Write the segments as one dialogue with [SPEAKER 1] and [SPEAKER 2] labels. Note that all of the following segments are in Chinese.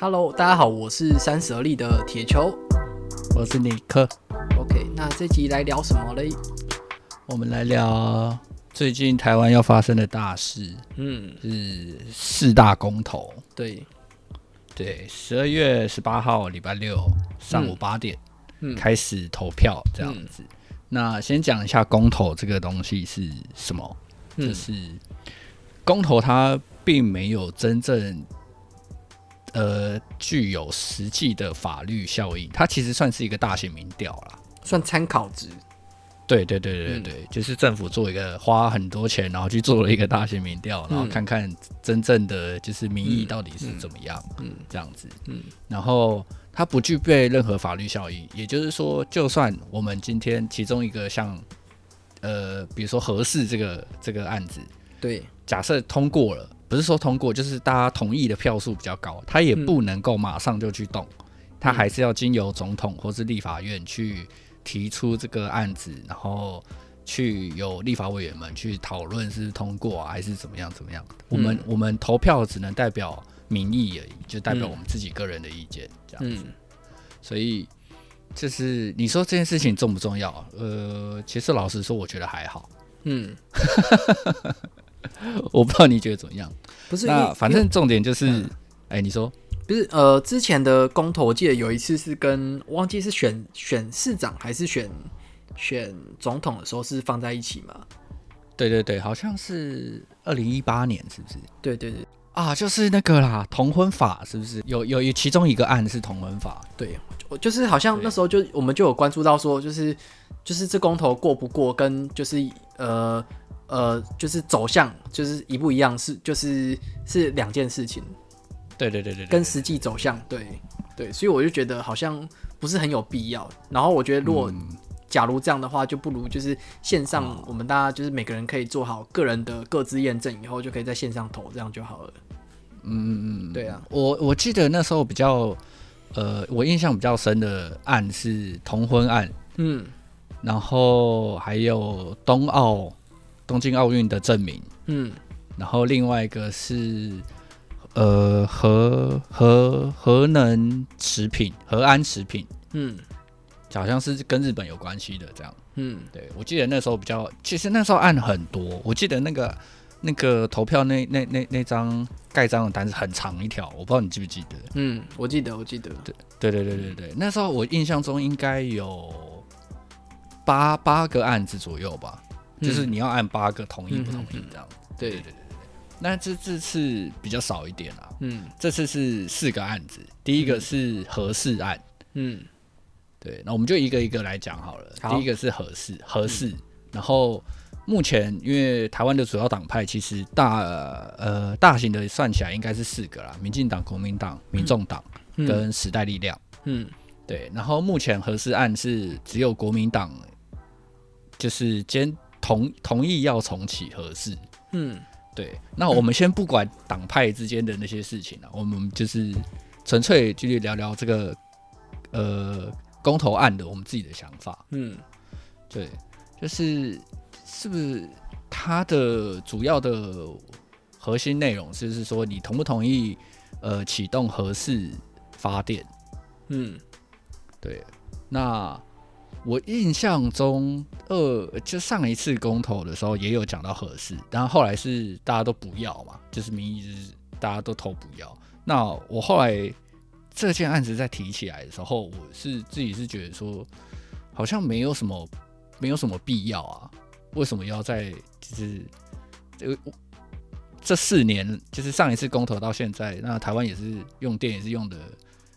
[SPEAKER 1] Hello，大家好，我是三十而立的铁球，
[SPEAKER 2] 我是尼克。
[SPEAKER 1] OK，那这集来聊什么嘞？
[SPEAKER 2] 我们来聊最近台湾要发生的大事，
[SPEAKER 1] 嗯，
[SPEAKER 2] 是四大公投。
[SPEAKER 1] 对，
[SPEAKER 2] 对，十二月十八号礼拜六上午八点，
[SPEAKER 1] 嗯，
[SPEAKER 2] 开始投票这样子。嗯、那先讲一下公投这个东西是什么？
[SPEAKER 1] 嗯、
[SPEAKER 2] 就是公投它并没有真正呃具有实际的法律效应，它其实算是一个大型民调啦，
[SPEAKER 1] 算参考值。
[SPEAKER 2] 对对对对对，嗯、就是政府做一个花很多钱，然后去做了一个大型民调，然后看看真正的就是民意到底是怎么样，
[SPEAKER 1] 嗯，
[SPEAKER 2] 这样子，
[SPEAKER 1] 嗯，
[SPEAKER 2] 然后它不具备任何法律效应，也就是说，就算我们今天其中一个像呃，比如说合适这个这个案子，
[SPEAKER 1] 对，
[SPEAKER 2] 假设通过了，不是说通过，就是大家同意的票数比较高，他也不能够马上就去动，他还是要经由总统或是立法院去。提出这个案子，然后去有立法委员们去讨论是通过啊，还是怎么样怎么样？我们、嗯、我们投票只能代表民意而已，就代表我们自己个人的意见这样子。
[SPEAKER 1] 嗯、
[SPEAKER 2] 所以就是你说这件事情重不重要？呃，其实老实说，我觉得还好。
[SPEAKER 1] 嗯，
[SPEAKER 2] 我不知道你觉得怎么样？
[SPEAKER 1] 不是，
[SPEAKER 2] 那反正重点就是，哎、嗯，你说。
[SPEAKER 1] 不是呃，之前的公投，我记得有一次是跟忘记是选选市长还是选选总统的时候是放在一起嘛？
[SPEAKER 2] 对对对，好像是二零一八年，是不是？
[SPEAKER 1] 对对对
[SPEAKER 2] 啊，就是那个啦，同婚法是不是？有有有，其中一个案是同婚法。
[SPEAKER 1] 对，我就是好像那时候就我们就有关注到说，就是就是这公投过不过，跟就是呃呃，就是走向就是一不一样，是就是是两件事情。
[SPEAKER 2] 对对对对，
[SPEAKER 1] 跟实际走向，对对，所以我就觉得好像不是很有必要。然后我觉得，如果假如这样的话，就不如就是线上，我们大家就是每个人可以做好个人的各自验证，以后就可以在线上投，这样就好了。
[SPEAKER 2] 嗯嗯嗯，对啊，
[SPEAKER 1] 我
[SPEAKER 2] 我记得那时候比较呃，我印象比较深的案是同婚案，
[SPEAKER 1] 嗯，
[SPEAKER 2] 然后还有冬奥东京奥运的证明，
[SPEAKER 1] 嗯，
[SPEAKER 2] 然后另外一个是。呃，核核核能食品，核安食品，
[SPEAKER 1] 嗯，
[SPEAKER 2] 好像是跟日本有关系的这样，
[SPEAKER 1] 嗯，
[SPEAKER 2] 对，我记得那时候比较，其实那时候案很多，我记得那个那个投票那那那那张盖章的单子很长一条，我不知道你记不记得？
[SPEAKER 1] 嗯，我记得，我记得，
[SPEAKER 2] 对对对对对对，那时候我印象中应该有八八个案子左右吧，嗯、就是你要按八个同意不同意这样，
[SPEAKER 1] 子、对。对对。
[SPEAKER 2] 那这这次比较少一点啦，
[SPEAKER 1] 嗯，
[SPEAKER 2] 这次是四个案子，第一个是合适案，
[SPEAKER 1] 嗯，
[SPEAKER 2] 对，那我们就一个一个来讲好了。
[SPEAKER 1] 好。
[SPEAKER 2] 第一个是核四，核四，嗯、然后目前因为台湾的主要党派其实大呃大型的算起来应该是四个啦，民进党、国民党、民众党跟时代力量，
[SPEAKER 1] 嗯，
[SPEAKER 2] 对，然后目前合适案是只有国民党就是兼同同意要重启核适，
[SPEAKER 1] 嗯。
[SPEAKER 2] 对，那我们先不管党派之间的那些事情了，我们就是纯粹继续聊聊这个呃公投案的我们自己的想法。
[SPEAKER 1] 嗯，
[SPEAKER 2] 对，就是是不是它的主要的核心内容，就是说你同不同意呃启动核适发电？
[SPEAKER 1] 嗯，
[SPEAKER 2] 对，那。我印象中，呃，就上一次公投的时候也有讲到核四，然后后来是大家都不要嘛，就是民意就是大家都投不要。那我后来这件案子再提起来的时候，我是自己是觉得说，好像没有什么，没有什么必要啊。为什么要在就是这个这四年，就是上一次公投到现在，那台湾也是用电也是用的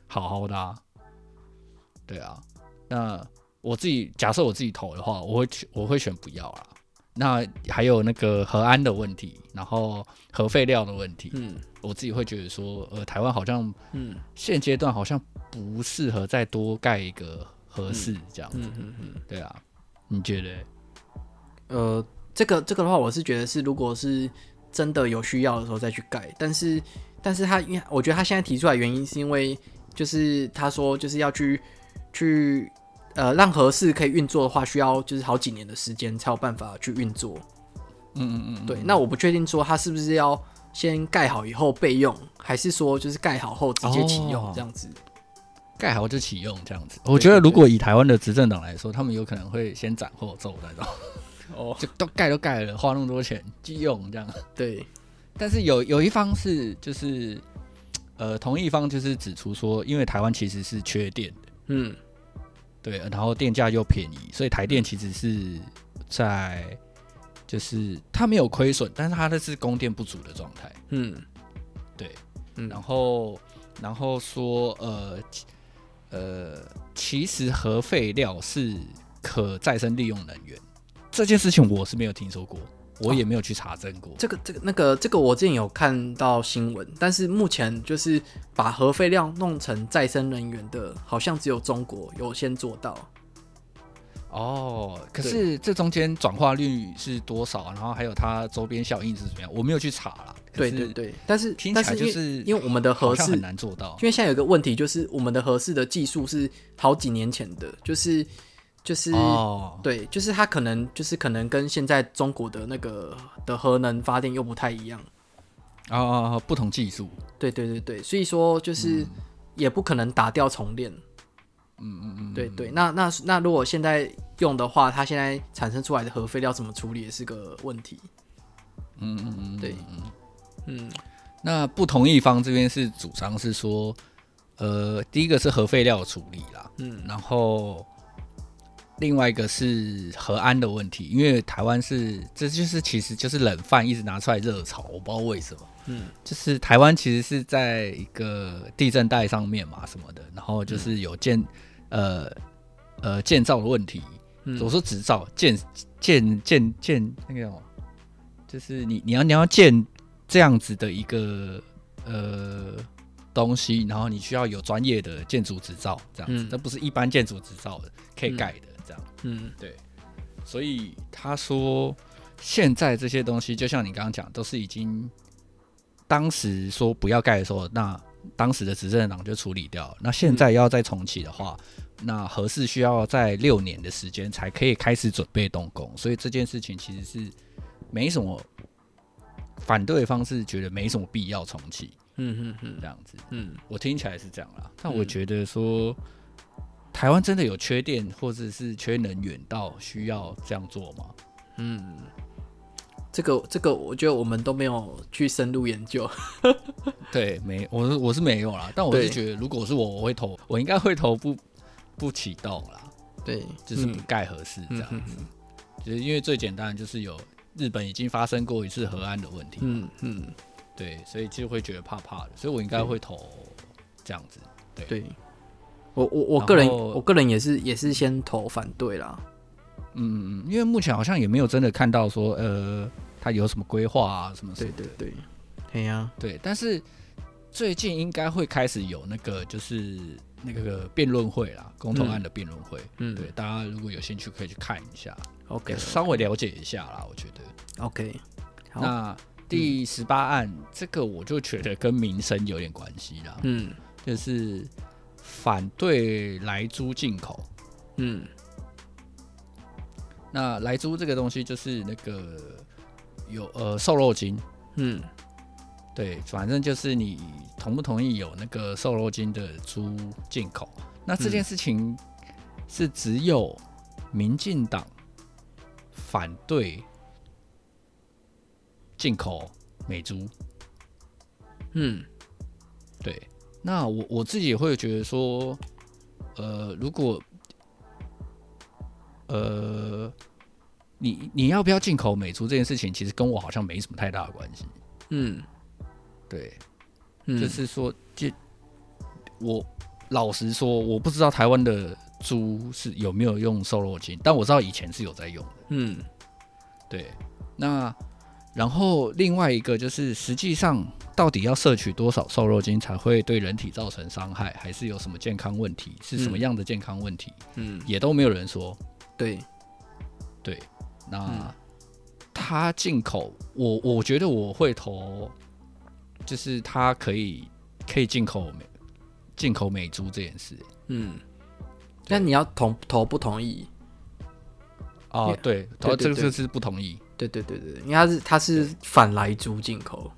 [SPEAKER 2] 好好的啊，对啊，那。我自己假设我自己投的话，我会我会选不要啦。那还有那个核安的问题，然后核废料的问题，
[SPEAKER 1] 嗯，
[SPEAKER 2] 我自己会觉得说，呃，台湾好像，
[SPEAKER 1] 嗯，
[SPEAKER 2] 现阶段好像不适合再多盖一个核适这样子，
[SPEAKER 1] 嗯嗯嗯，
[SPEAKER 2] 对啊，你觉得？
[SPEAKER 1] 呃，这个这个的话，我是觉得是，如果是真的有需要的时候再去盖，但是，但是他因为我觉得他现在提出来原因是因为，就是他说就是要去去。呃，让合适可以运作的话，需要就是好几年的时间才有办法去运作。
[SPEAKER 2] 嗯嗯嗯，
[SPEAKER 1] 对。那我不确定说它是不是要先盖好以后备用，还是说就是盖好后直接启用这样子？
[SPEAKER 2] 盖好就启用这样子。我觉得如果以台湾的执政党来说，他们有可能会先斩后奏那种。哦，就都盖都盖了，花那么多钱就用这样。
[SPEAKER 1] 对，
[SPEAKER 2] 但是有有一方是就是，呃，同一方就是指出说，因为台湾其实是缺电的，
[SPEAKER 1] 嗯，
[SPEAKER 2] 对，然后电价又便宜，所以台电其实是在就是它没有亏损，但是它的是供电不足的状态。
[SPEAKER 1] 嗯，
[SPEAKER 2] 对，
[SPEAKER 1] 嗯，
[SPEAKER 2] 然后然后说呃呃，其实核废料是可再生利用能源。这件事情我是没有听说过，我也没有去查证过。
[SPEAKER 1] 哦、这个、这个、那个、这个，我之前有看到新闻，但是目前就是把核废料弄成再生能源的，好像只有中国有先做到。
[SPEAKER 2] 哦，可是这中间转化率是多少？然后还有它周边效应是怎么样？我没有去查啦。
[SPEAKER 1] 对对对，但是
[SPEAKER 2] 听起来就是
[SPEAKER 1] 因为，我们的核四
[SPEAKER 2] 很难做到，
[SPEAKER 1] 因为现在有个问题就是我们的合适的技术是好几年前的，就是。就是、哦、对，就是它可能就是可能跟现在中国的那个的核能发电又不太一样
[SPEAKER 2] 啊、哦，不同技术。
[SPEAKER 1] 对对对对，所以说就是也不可能打掉重练。
[SPEAKER 2] 嗯嗯嗯，
[SPEAKER 1] 对对，那那那如果现在用的话，它现在产生出来的核废料怎么处理也是个问题。
[SPEAKER 2] 嗯嗯嗯，
[SPEAKER 1] 对，嗯，
[SPEAKER 2] 那不同意方这边是主张是说，呃，第一个是核废料处理啦，
[SPEAKER 1] 嗯，
[SPEAKER 2] 然后。另外一个是核安的问题，因为台湾是，这就是其实就是冷饭一直拿出来热炒，我不知道为什么，
[SPEAKER 1] 嗯，就是
[SPEAKER 2] 台湾其实是在一个地震带上面嘛什么的，然后就是有建，嗯、呃呃建造的问题，我说执照建建建建那个什么，就是你你要你要建这样子的一个呃东西，然后你需要有专业的建筑执照，这样子，这、嗯、不是一般建筑执照的可以盖的。
[SPEAKER 1] 嗯，
[SPEAKER 2] 对，所以他说现在这些东西，就像你刚刚讲，都是已经当时说不要盖的时候，那当时的执政党就处理掉。那现在要再重启的话，嗯、那合适需要在六年的时间才可以开始准备动工。所以这件事情其实是没什么反对方式觉得没什么必要重启。
[SPEAKER 1] 嗯嗯嗯，
[SPEAKER 2] 这样子，
[SPEAKER 1] 嗯，
[SPEAKER 2] 我听起来是这样啦。但我觉得说。台湾真的有缺电或者是缺能源到需要这样做吗？
[SPEAKER 1] 嗯，这个这个，我觉得我们都没有去深入研究。
[SPEAKER 2] 对，没，我是我是没有啦。但我是觉得，如果是我，我会投，我应该会投不不启动啦。
[SPEAKER 1] 对，
[SPEAKER 2] 就是不盖合适这样子。嗯、就是因为最简单的就是有日本已经发生过一次核安的问题。
[SPEAKER 1] 嗯嗯，
[SPEAKER 2] 对，所以就会觉得怕怕的，所以我应该会投这样子。对。
[SPEAKER 1] 对我我我个人我个人也是也是先投反对啦，
[SPEAKER 2] 嗯嗯，因为目前好像也没有真的看到说呃他有什么规划啊什么什么，
[SPEAKER 1] 对对对，对呀、啊，
[SPEAKER 2] 对，但是最近应该会开始有那个就是那个辩论会啦，公投案的辩论会，嗯，对，大家如果有兴趣可以去看一下
[SPEAKER 1] ，OK，
[SPEAKER 2] 稍微了解一下啦，我觉得
[SPEAKER 1] ，OK，
[SPEAKER 2] 那第十八案、嗯、这个我就觉得跟民生有点关系啦，
[SPEAKER 1] 嗯，
[SPEAKER 2] 就是。反对莱猪进口，
[SPEAKER 1] 嗯，
[SPEAKER 2] 那莱猪这个东西就是那个有呃瘦肉精，
[SPEAKER 1] 嗯，
[SPEAKER 2] 对，反正就是你同不同意有那个瘦肉精的猪进口？那这件事情是只有民进党反对进口美猪，
[SPEAKER 1] 嗯，
[SPEAKER 2] 对。那我我自己也会觉得说，呃，如果，呃，你你要不要进口美猪这件事情，其实跟我好像没什么太大的关系。
[SPEAKER 1] 嗯，
[SPEAKER 2] 对，
[SPEAKER 1] 嗯、
[SPEAKER 2] 就是说，就我老实说，我不知道台湾的猪是有没有用瘦肉精，但我知道以前是有在用的。
[SPEAKER 1] 嗯，
[SPEAKER 2] 对，那。然后另外一个就是，实际上到底要摄取多少瘦肉精才会对人体造成伤害，还是有什么健康问题？是什么样的健康问题？
[SPEAKER 1] 嗯，
[SPEAKER 2] 也都没有人说。
[SPEAKER 1] 对，
[SPEAKER 2] 对，那他进口，我我觉得我会投，就是他可以可以进口美进口美猪这件事。
[SPEAKER 1] 嗯，那你要同投不同意？
[SPEAKER 2] 哦，对，投这个是不同意。
[SPEAKER 1] 对对对对，因为它是它是反莱猪进口，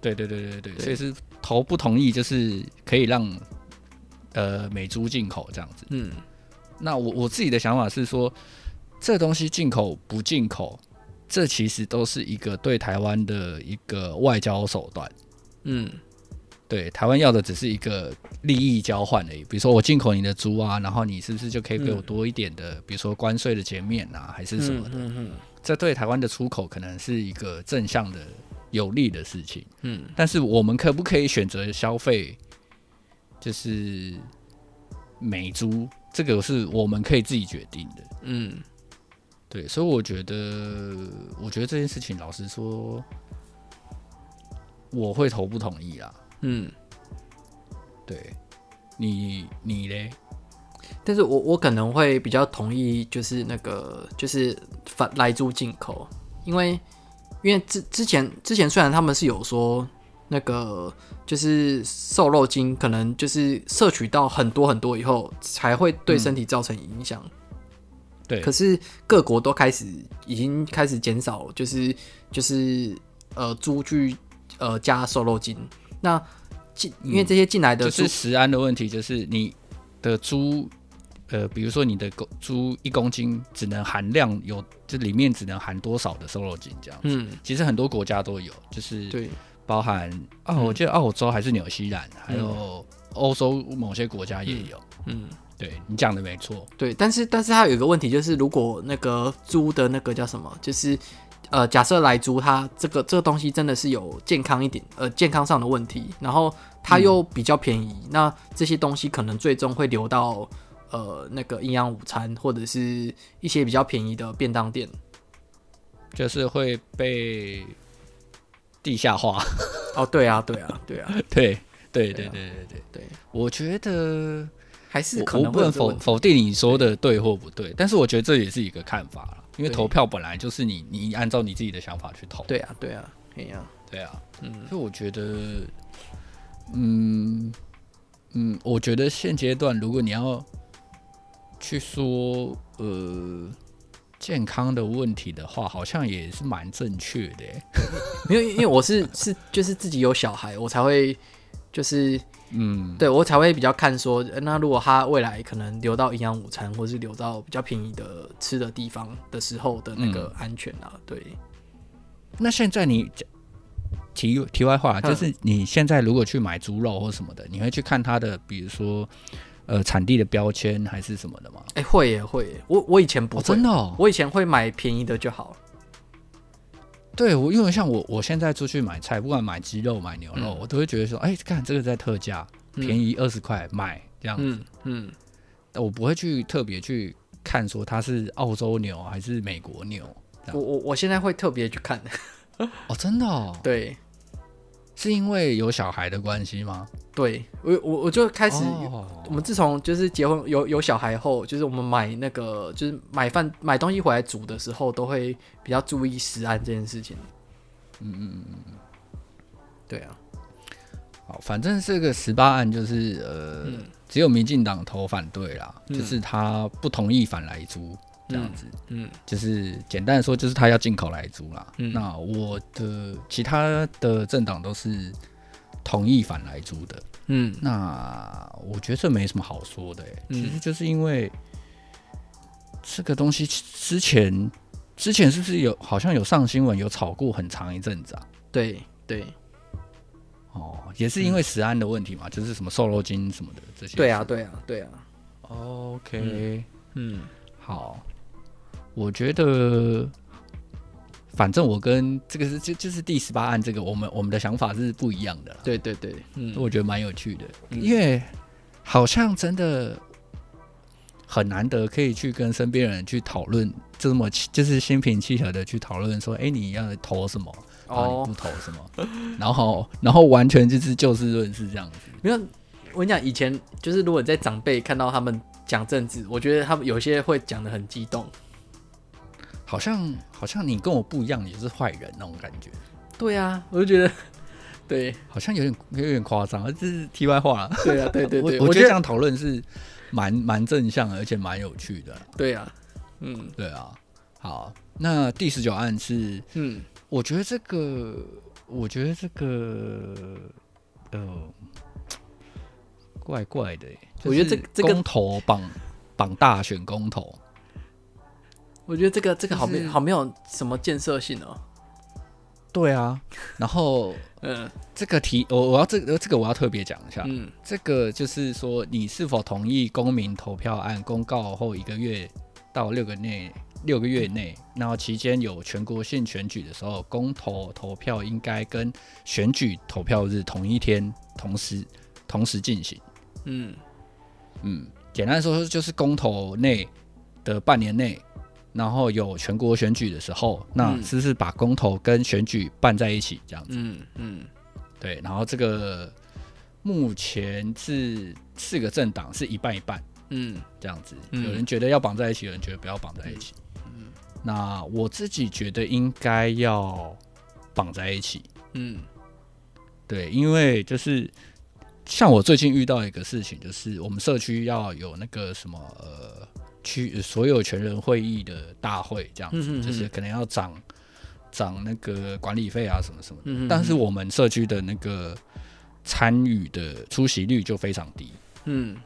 [SPEAKER 2] 对对对对
[SPEAKER 1] 对，
[SPEAKER 2] 所以是投不同意，就是可以让呃美猪进口这样子。
[SPEAKER 1] 嗯，
[SPEAKER 2] 那我我自己的想法是说，这东西进口不进口，这其实都是一个对台湾的一个外交手段。
[SPEAKER 1] 嗯，
[SPEAKER 2] 对，台湾要的只是一个利益交换而已。比如说我进口你的猪啊，然后你是不是就可以给我多一点的，嗯、比如说关税的减免啊，还是什么的？
[SPEAKER 1] 嗯嗯，
[SPEAKER 2] 这对台湾的出口可能是一个正向的。有利的事情，
[SPEAKER 1] 嗯，
[SPEAKER 2] 但是我们可不可以选择消费，就是美猪？这个是我们可以自己决定的，
[SPEAKER 1] 嗯，
[SPEAKER 2] 对，所以我觉得，我觉得这件事情，老实说，我会投不同意啊，
[SPEAKER 1] 嗯，
[SPEAKER 2] 对，你你嘞？
[SPEAKER 1] 但是我我可能会比较同意，就是那个就是反莱猪进口，因为。因为之之前之前虽然他们是有说那个就是瘦肉精可能就是摄取到很多很多以后才会对身体造成影响，
[SPEAKER 2] 对。
[SPEAKER 1] 可是各国都开始已经开始减少，就是就是呃猪去呃加瘦肉精。那进因为这些进来的
[SPEAKER 2] 就是食安的问题，就是你的猪。呃，比如说你的公猪一公斤只能含量有，这里面只能含多少的瘦肉精这样子。
[SPEAKER 1] 嗯，
[SPEAKER 2] 其实很多国家都有，就是
[SPEAKER 1] 对，
[SPEAKER 2] 包含啊，我记得澳洲还是纽西兰，还有欧洲某些国家也有。
[SPEAKER 1] 嗯，
[SPEAKER 2] 对你讲的没错。
[SPEAKER 1] 对，但是但是它有一个问题，就是如果那个猪的那个叫什么，就是呃，假设来猪它这个这个东西真的是有健康一点，呃，健康上的问题，然后它又比较便宜，嗯、那这些东西可能最终会流到。呃，那个营养午餐或者是一些比较便宜的便当店，
[SPEAKER 2] 就是会被地下化。
[SPEAKER 1] 哦，对啊，对啊，对啊，
[SPEAKER 2] 对对对对对对，我觉得
[SPEAKER 1] 还是
[SPEAKER 2] 我不能否否定你说的对或不对，但是我觉得这也是一个看法了。因为投票本来就是你，你按照你自己的想法去投，
[SPEAKER 1] 对啊，对啊，对啊，
[SPEAKER 2] 对啊。
[SPEAKER 1] 嗯，
[SPEAKER 2] 所以我觉得，嗯，嗯，我觉得现阶段如果你要。去说呃健康的问题的话，好像也是蛮正确的。
[SPEAKER 1] 没有因为我是是就是自己有小孩，我才会就是嗯，对我才会比较看说，那如果他未来可能留到营养午餐，或是留到比较便宜的吃的地方的时候的那个安全啊，嗯、对。
[SPEAKER 2] 那现在你题题外话，就是你现在如果去买猪肉或什么的，你会去看它的，比如说。呃，产地的标签还是什么的吗？
[SPEAKER 1] 哎、欸，会耶，会耶。我我以前不会，哦、真的、哦，我以前会买便宜的就好
[SPEAKER 2] 了。对，我因为像我，我现在出去买菜，不管买鸡肉、买牛肉，嗯、我都会觉得说，哎、欸，看这个在特价，便宜二十块买这样子。嗯，嗯，我不会去特别去看说它是澳洲牛还是美国牛。
[SPEAKER 1] 我我我现在会特别去看。
[SPEAKER 2] 哦，真的、哦。
[SPEAKER 1] 对。
[SPEAKER 2] 是因为有小孩的关系吗？
[SPEAKER 1] 对，我我我就开始，我们自从就是结婚有有小孩后，就是我们买那个就是买饭买东西回来煮的时候，都会比较注意食安这件事情。
[SPEAKER 2] 嗯嗯嗯嗯，
[SPEAKER 1] 对啊。
[SPEAKER 2] 好，反正这个十八案就是呃，嗯、只有民进党投反对啦，嗯、就是他不同意反莱猪。这样子，嗯，就是简单的说，就是他要进口莱猪啦。嗯，那我的其他的政党都是同意反莱猪的。嗯，那我觉得这没什么好说的、其实就是因为这个东西之前之前是不是有好像有上新闻有炒过很长一阵子啊？
[SPEAKER 1] 对对，
[SPEAKER 2] 哦，也是因为食安的问题嘛，嗯、就是什么瘦肉精什么的这些。
[SPEAKER 1] 对啊，对啊，对啊。
[SPEAKER 2] OK，
[SPEAKER 1] 嗯，
[SPEAKER 2] 嗯，好。我觉得，反正我跟这个是就就是第十八案这个，我们我们的想法是不一样的。
[SPEAKER 1] 对对对，
[SPEAKER 2] 嗯，我觉得蛮有趣的，嗯、因为好像真的很难得可以去跟身边人去讨论这么就是心平气和的去讨论说，哎、欸，你要投什么？哦，你不投什么？然后然后完全就是就事论事这样子。
[SPEAKER 1] 没有，我跟你讲，以前就是如果你在长辈看到他们讲政治，我觉得他们有些会讲的很激动。
[SPEAKER 2] 好像好像你跟我不一样，也是坏人那种感觉。
[SPEAKER 1] 对啊，我就觉得，对，
[SPEAKER 2] 好像有点有点夸张，这是题外话
[SPEAKER 1] 了。对啊，对对 对，
[SPEAKER 2] 我，我觉得这样讨论是蛮蛮正向，而且蛮有趣的。
[SPEAKER 1] 对啊，嗯，
[SPEAKER 2] 对啊。好，那第十九案是，嗯，我觉得这个我觉得这个呃怪怪的，
[SPEAKER 1] 我觉得这这个
[SPEAKER 2] 公投绑绑大选公投，
[SPEAKER 1] 我觉得这个这个好没、
[SPEAKER 2] 就是、
[SPEAKER 1] 好没有什么建设性哦。
[SPEAKER 2] 对啊，然后
[SPEAKER 1] 嗯，
[SPEAKER 2] 这个题我我要这个这个我要特别讲一下，
[SPEAKER 1] 嗯，
[SPEAKER 2] 这个就是说你是否同意公民投票案公告后一个月到六个内六个月内，然后期间有全国性选举的时候，公投投票应该跟选举投票日同一天同时同时进行。
[SPEAKER 1] 嗯
[SPEAKER 2] 嗯，简单说就是公投内的半年内。然后有全国选举的时候，那是不是把公投跟选举办在一起这样子？
[SPEAKER 1] 嗯嗯，
[SPEAKER 2] 对。然后这个目前是四个政党是一半一半，嗯，这样子。有人觉得要绑在一起，有人觉得不要绑在一起。嗯，那我自己觉得应该要绑在一起。嗯，对，因为就是像我最近遇到一个事情，就是我们社区要有那个什么呃。区所有权人会议的大会这样子，就是可能要涨涨那个管理费啊什么什么的。嗯、但是我们社区的那个参与的出席率就非常低。嗯，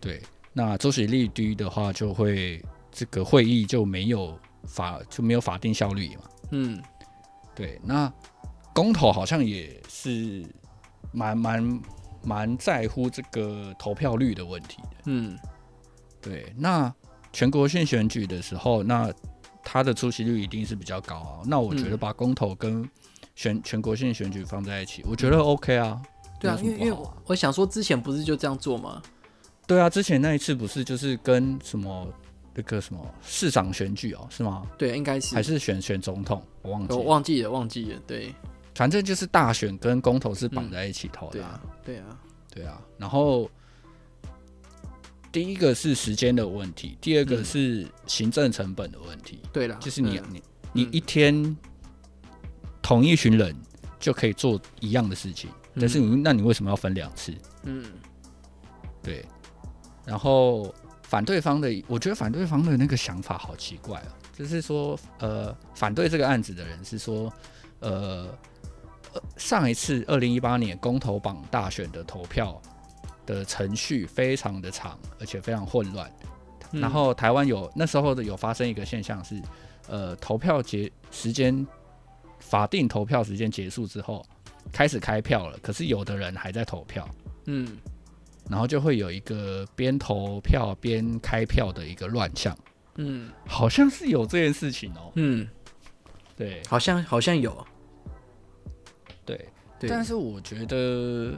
[SPEAKER 2] 对。那出席率低的话，就会这个会议就没有法就没有法定效率嘛。嗯，对。那公投好像也是蛮蛮蛮在乎这个投票率的问题的。嗯。对，那全国性选举的时候，那他的出席率一定是比较高啊。那我觉得把公投跟选全国性选举放在一起，我觉得 OK 啊。
[SPEAKER 1] 对啊，因为因为我想说，之前不是就这样做吗？
[SPEAKER 2] 对啊，之前那一次不是就是跟什么那个什么市长选举哦，是吗？
[SPEAKER 1] 对，应该是
[SPEAKER 2] 还是选选总统，我忘记了，
[SPEAKER 1] 我忘记了，忘记了。对，
[SPEAKER 2] 反正就是大选跟公投是绑在一起投的啊。
[SPEAKER 1] 对啊，
[SPEAKER 2] 对啊，然后。第一个是时间的问题，第二个是行政成本的问题。
[SPEAKER 1] 对了，
[SPEAKER 2] 就是你你你一天同一群人就可以做一样的事情，但是你那你为什么要分两次？嗯，对。然后反对方的，我觉得反对方的那个想法好奇怪啊，就是说，呃，反对这个案子的人是说，呃，上一次二零一八年公投榜大选的投票。的程序非常的长，而且非常混乱。嗯、然后台湾有那时候的有发生一个现象是，呃，投票结时间法定投票时间结束之后，开始开票了，可是有的人还在投票。嗯，然后就会有一个边投票边开票的一个乱象。嗯，好像是有这件事情哦、喔。嗯，对，
[SPEAKER 1] 好像好像有。
[SPEAKER 2] 对，对，但是我觉得。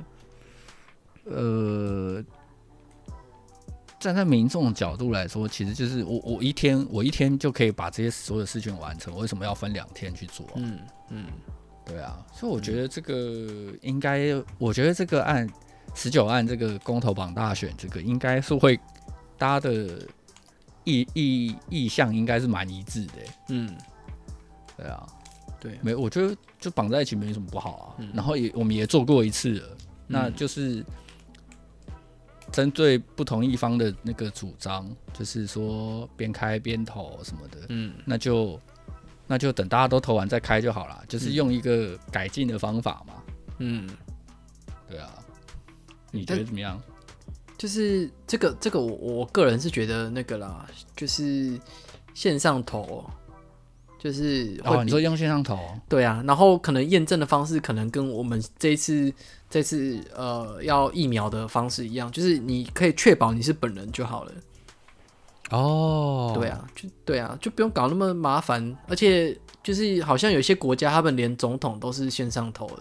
[SPEAKER 2] 呃，站在民众角度来说，其实就是我我一天我一天就可以把这些所有事情完成，我为什么要分两天去做？嗯嗯，对啊，所以我觉得这个应该，我觉得这个案十九案这个公投榜大选，这个应该是会大家的意 意意向应该是蛮一致的。嗯，对啊，对，没，我觉得就绑在一起没什么不好啊。然后也我们也做过一次了，那就是。针对不同一方的那个主张，就是说边开边投什么的，嗯，那就那就等大家都投完再开就好了，就是用一个改进的方法嘛，嗯，对啊，你觉得怎么样？
[SPEAKER 1] 就是这个这个我我个人是觉得那个啦，就是线上投。就是
[SPEAKER 2] 哦，你说用线上投？
[SPEAKER 1] 对啊，然后可能验证的方式可能跟我们这一次这次呃要疫苗的方式一样，就是你可以确保你是本人就好了。
[SPEAKER 2] 哦，
[SPEAKER 1] 对啊，就对啊，就不用搞那么麻烦，而且就是好像有些国家他们连总统都是线上投的。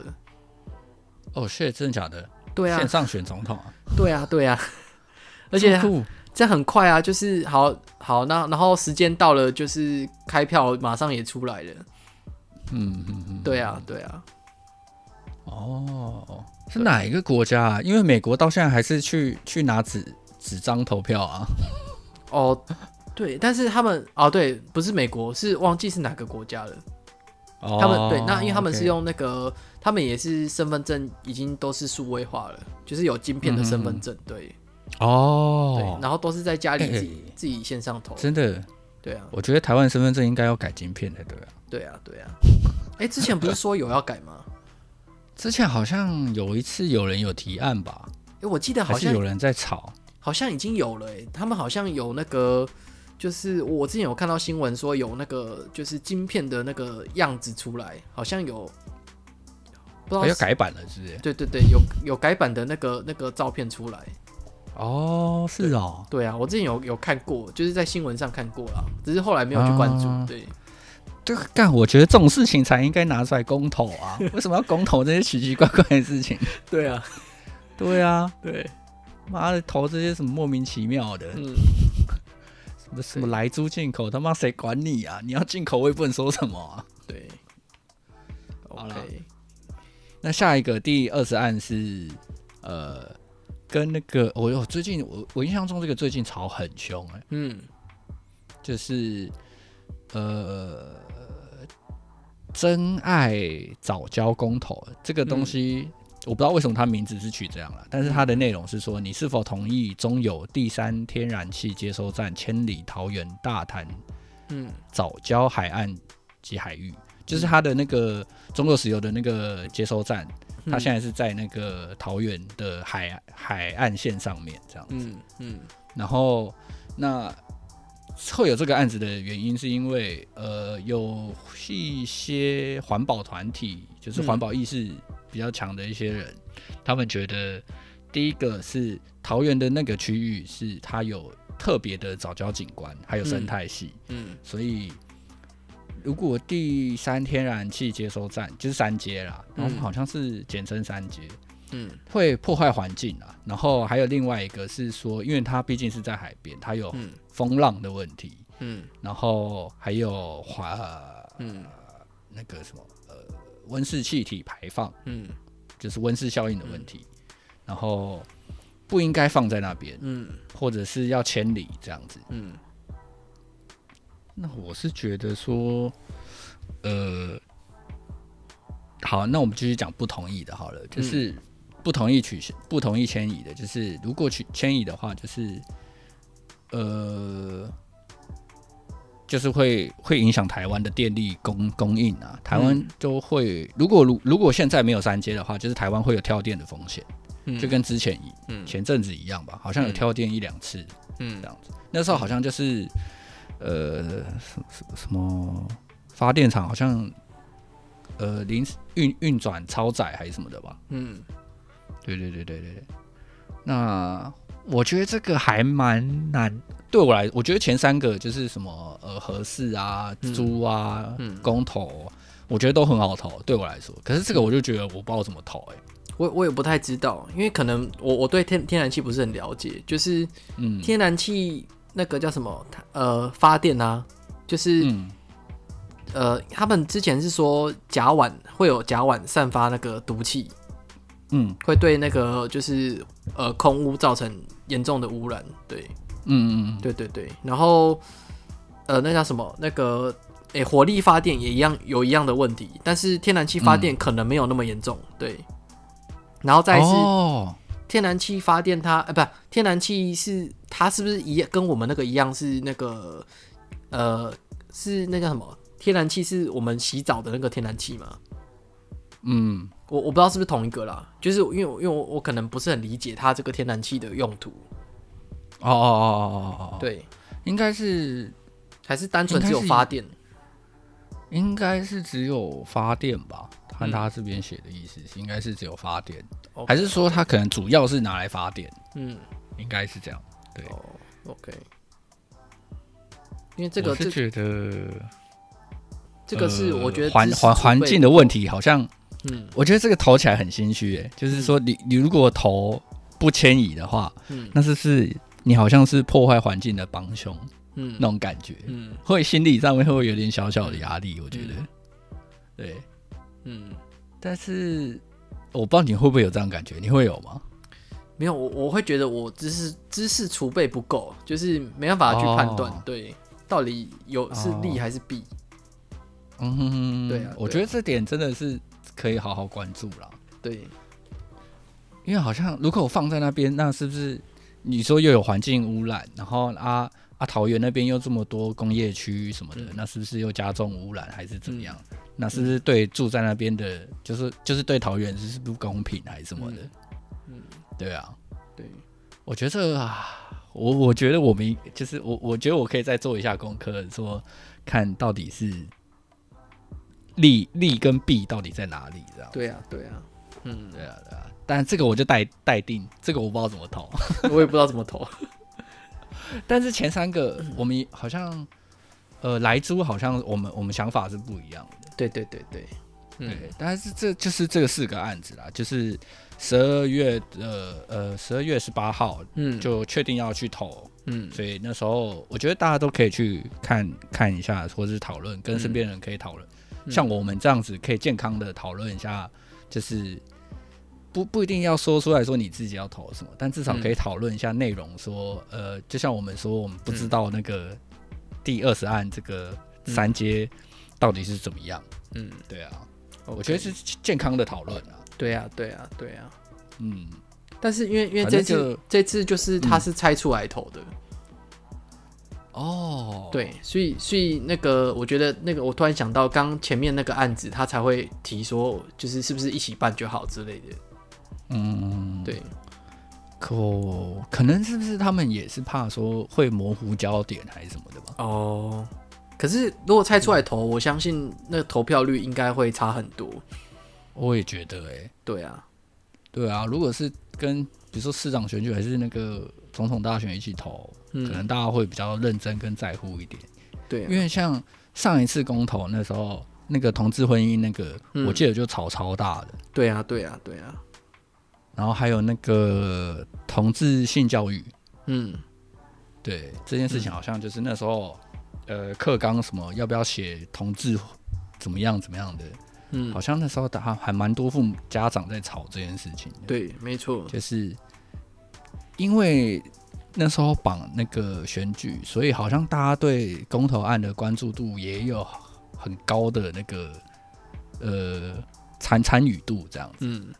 [SPEAKER 2] 哦，是真的假的？
[SPEAKER 1] 对啊，
[SPEAKER 2] 线上选总统啊？
[SPEAKER 1] 对啊，对啊，而且。这样很快啊，就是好好那然后时间到了，就是开票马上也出来了。嗯嗯嗯，对啊对啊。
[SPEAKER 2] 哦，是哪一个国家啊？因为美国到现在还是去去拿纸纸张投票啊。
[SPEAKER 1] 哦，对，但是他们哦对，不是美国，是忘记是哪个国家了。哦，他们对，那因为他们是用那个.他们也是身份证已经都是数位化了，就是有晶片的身份证，嗯、对。
[SPEAKER 2] 哦，
[SPEAKER 1] 对，然后都是在家里自己、欸、自己线上投，
[SPEAKER 2] 真的，
[SPEAKER 1] 对啊，
[SPEAKER 2] 我觉得台湾身份证应该要改晶片的，对啊，
[SPEAKER 1] 对啊，对啊，哎、欸，之前不是说有要改吗？
[SPEAKER 2] 之前好像有一次有人有提案吧？
[SPEAKER 1] 哎，我记得好像
[SPEAKER 2] 有人在吵，
[SPEAKER 1] 好像已经有了。哎，他们好像有那个，就是我之前有看到新闻说有那个，就是晶片的那个样子出来，好像有，不知道
[SPEAKER 2] 要改版了，是不是？
[SPEAKER 1] 对对对，有有改版的那个那个照片出来。
[SPEAKER 2] 哦，是哦，
[SPEAKER 1] 对啊，我之前有有看过，就是在新闻上看过啦，只是后来没有去关注。啊、对，
[SPEAKER 2] 对，干，我觉得这种事情才应该拿出来公投啊！为什么要公投这些奇奇怪怪的事情？
[SPEAKER 1] 对啊，
[SPEAKER 2] 对啊，
[SPEAKER 1] 对，
[SPEAKER 2] 妈的，投这些什么莫名其妙的，嗯，什么什么来猪进口，他妈谁管你啊？你要进口，我也不能说什么啊。
[SPEAKER 1] 对
[SPEAKER 2] 好了，okay. 那下一个第二十案是呃。跟那个，我有最近我我印象中这个最近吵很凶哎、欸，
[SPEAKER 1] 嗯，
[SPEAKER 2] 就是呃，真爱早教公投这个东西，嗯、我不知道为什么它名字是取这样了，但是它的内容是说，你是否同意中油第三天然气接收站千里桃园大潭，嗯，早教海岸及海域，就是它的那个中国石油的那个接收站。他现在是在那个桃园的海海岸线上面，这样子。
[SPEAKER 1] 嗯嗯。
[SPEAKER 2] 然后，那会有这个案子的原因，是因为呃，有一些环保团体，就是环保意识比较强的一些人，嗯，他们觉得第一个是桃园的那个区域是它有特别的早教景观，还有生态系，
[SPEAKER 1] 嗯，嗯，
[SPEAKER 2] 所以。如果第三天然气接收站就是三阶啦，然后好像是简称三阶，
[SPEAKER 1] 嗯，
[SPEAKER 2] 会破坏环境啊。然后还有另外一个是说，因为它毕竟是在海边，它有风浪的问题，
[SPEAKER 1] 嗯，
[SPEAKER 2] 然后还有华，
[SPEAKER 1] 嗯，
[SPEAKER 2] 那个什么呃温室气体排放，
[SPEAKER 1] 嗯，
[SPEAKER 2] 就是温室效应的问题，然后不应该放在那边，
[SPEAKER 1] 嗯，
[SPEAKER 2] 或者是要迁离这样子，
[SPEAKER 1] 嗯。
[SPEAKER 2] 那我是觉得说，呃，好，那我们继续讲不同意的，好了，就是不同意取消、不同意迁移的，就是如果去迁移的话，就是呃，就是会会影响台湾的电力供供应啊，台湾都会，如果如如果现在没有三阶的话，就是台湾会有跳电的风险，就跟之前一嗯前阵子一样吧，好像有跳电一两次，嗯，这样子，那时候好像就是。呃，什什什么发电厂好像呃临时运运转超载还是什么的吧？
[SPEAKER 1] 嗯，
[SPEAKER 2] 对对对对对。那我觉得这个还蛮难，对我来，我觉得前三个就是什么呃合适啊、猪啊、嗯、公投，我觉得都很好投，对我来说。可是这个我就觉得我不知道怎么投，欸，哎，
[SPEAKER 1] 我我也不太知道，因为可能我我对天天然气不是很了解，就是嗯，天然气。那个叫什么？呃，发电啊，就是、嗯，呃，他们之前是说甲烷会有甲烷散发那个毒气，
[SPEAKER 2] 嗯，
[SPEAKER 1] 会对那个就是呃空污造成严重的污染，对，
[SPEAKER 2] 嗯嗯
[SPEAKER 1] 对对对。然后呃，那叫什么？那个诶、欸，火力发电也一样有一样的问题，但是天然气发电可能没有那么严重，对。然后再是。哦天然气发电它，它呃，不，天然气是它是不是一？跟我们那个一样是那个呃，是那个什么？天然气是我们洗澡的那个天然气吗？
[SPEAKER 2] 嗯，
[SPEAKER 1] 我我不知道是不是同一个啦，就是因为因为我我可能不是很理解它这个天然气的用途。
[SPEAKER 2] 哦哦哦哦哦哦，
[SPEAKER 1] 对，
[SPEAKER 2] 应该是
[SPEAKER 1] 还是单纯只有发电？
[SPEAKER 2] 应该是只有发电吧？看他这边写的意思，应该是只有发电还是说他可能主要是拿来发电？
[SPEAKER 1] 嗯，
[SPEAKER 2] 应该是这样。对、
[SPEAKER 1] oh,，OK。因为这个
[SPEAKER 2] 是觉得
[SPEAKER 1] 这个是我觉得
[SPEAKER 2] 环环环境的问题，好像嗯，我觉得这个投起来很心虚。哎，就是说你你如果投不迁移的话，嗯，那是是你好像是破坏环境的帮凶？嗯，那种感觉，嗯，会心理上面会有点小小的压力。我觉得，嗯、对。
[SPEAKER 1] 嗯，
[SPEAKER 2] 但是我不知道你会不会有这样感觉？你会有吗？
[SPEAKER 1] 没有，我我会觉得我知识知识储备不够，就是没办法去判断，哦，对，到底有是利还是弊。
[SPEAKER 2] 嗯哼哼，
[SPEAKER 1] 对啊，
[SPEAKER 2] 我觉得这点真的是可以好好关注了。
[SPEAKER 1] 对，
[SPEAKER 2] 因为好像如果我放在那边，那是不是你说又有环境污染，然后啊啊，桃园那边又这么多工业区什么的，
[SPEAKER 1] 嗯，
[SPEAKER 2] 那是不是又加重污染还是怎么样？
[SPEAKER 1] 嗯，
[SPEAKER 2] 那是不是对住在那边的，就是就是对桃园是不公平还是什么的？
[SPEAKER 1] 嗯，
[SPEAKER 2] 对啊，
[SPEAKER 1] 对，
[SPEAKER 2] 我觉得啊，我我觉得我们就是我我觉得我可以再做一下功课，说看到底是利利跟弊到底在哪里，这样？
[SPEAKER 1] 对啊，对啊，嗯，
[SPEAKER 2] 对啊，对啊。但这个我就待待定，这个我不知道怎么投，
[SPEAKER 1] 我也不知道怎么投。
[SPEAKER 2] 但是前三个我们好像，呃，莱猪好像我们我们想法是不一样的。
[SPEAKER 1] 对对对对，嗯、
[SPEAKER 2] 对。但是这就是这个四个案子啦，就是十二月的呃十二月十八号，嗯，就确定要去投，嗯，所以那时候我觉得大家都可以去看看一下，或者是讨论，跟身边人可以讨论、嗯，像我们这样子可以健康的讨论一下，就是。不不一定要说出来说你自己要投什么，但至少可以讨论一下内容。说、嗯，呃，就像我们说，我们不知道那个第二十案这个三阶到底是怎么样。嗯，对啊.我觉得是健康的讨论啊。
[SPEAKER 1] 对啊，对啊，对啊。
[SPEAKER 2] 嗯，
[SPEAKER 1] 但是因为因为这次这次就是他是猜出来头的。
[SPEAKER 2] 哦、嗯，
[SPEAKER 1] 对，所以所以那个我觉得那个我突然想到，刚前面那个案子他才会提说，就是是不是一起办就好之类的。
[SPEAKER 2] 嗯，
[SPEAKER 1] 对，
[SPEAKER 2] 可可能是不是他们也是怕说会模糊焦点还是什么的吧？
[SPEAKER 1] 哦，可是如果猜出来投，嗯、我相信那个投票率应该会差很多。
[SPEAKER 2] 我也觉得、欸，哎，
[SPEAKER 1] 对啊，
[SPEAKER 2] 对啊，如果是跟比如说市长选举还是那个总统大选一起投，嗯、可能大家会比较认真跟在乎一点。
[SPEAKER 1] 对、啊，
[SPEAKER 2] 因为像上一次公投那时候，那个同志婚姻那个、嗯，我记得就吵超大的。
[SPEAKER 1] 对啊，对啊，对啊。
[SPEAKER 2] 然后还有那个同志性教育，
[SPEAKER 1] 嗯，
[SPEAKER 2] 对这件事情好像就是那时候，嗯、呃，课纲什么要不要写同志怎么样怎么样的，嗯，好像那时候还还蛮多父母家长在吵这件事情。
[SPEAKER 1] 对，没错，
[SPEAKER 2] 就是因为那时候绑那个选举，所以好像大家对公投案的关注度也有很高的那个呃参参与度这样子，
[SPEAKER 1] 嗯。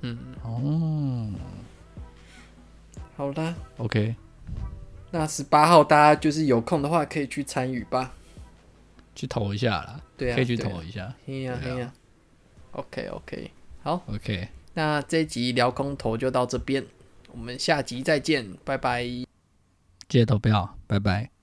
[SPEAKER 1] 嗯。
[SPEAKER 2] 哦，
[SPEAKER 1] 好的
[SPEAKER 2] ，OK，
[SPEAKER 1] 那十八号大家就是有空的话可以去参与吧，
[SPEAKER 2] 去投一下啦，
[SPEAKER 1] 对啊，
[SPEAKER 2] 可以去投一下，
[SPEAKER 1] 嘿呀嘿呀，OK OK，好
[SPEAKER 2] ，OK，
[SPEAKER 1] 那这一集聊空投就到这边，我们下集再见，拜拜，
[SPEAKER 2] 记得投票，拜拜。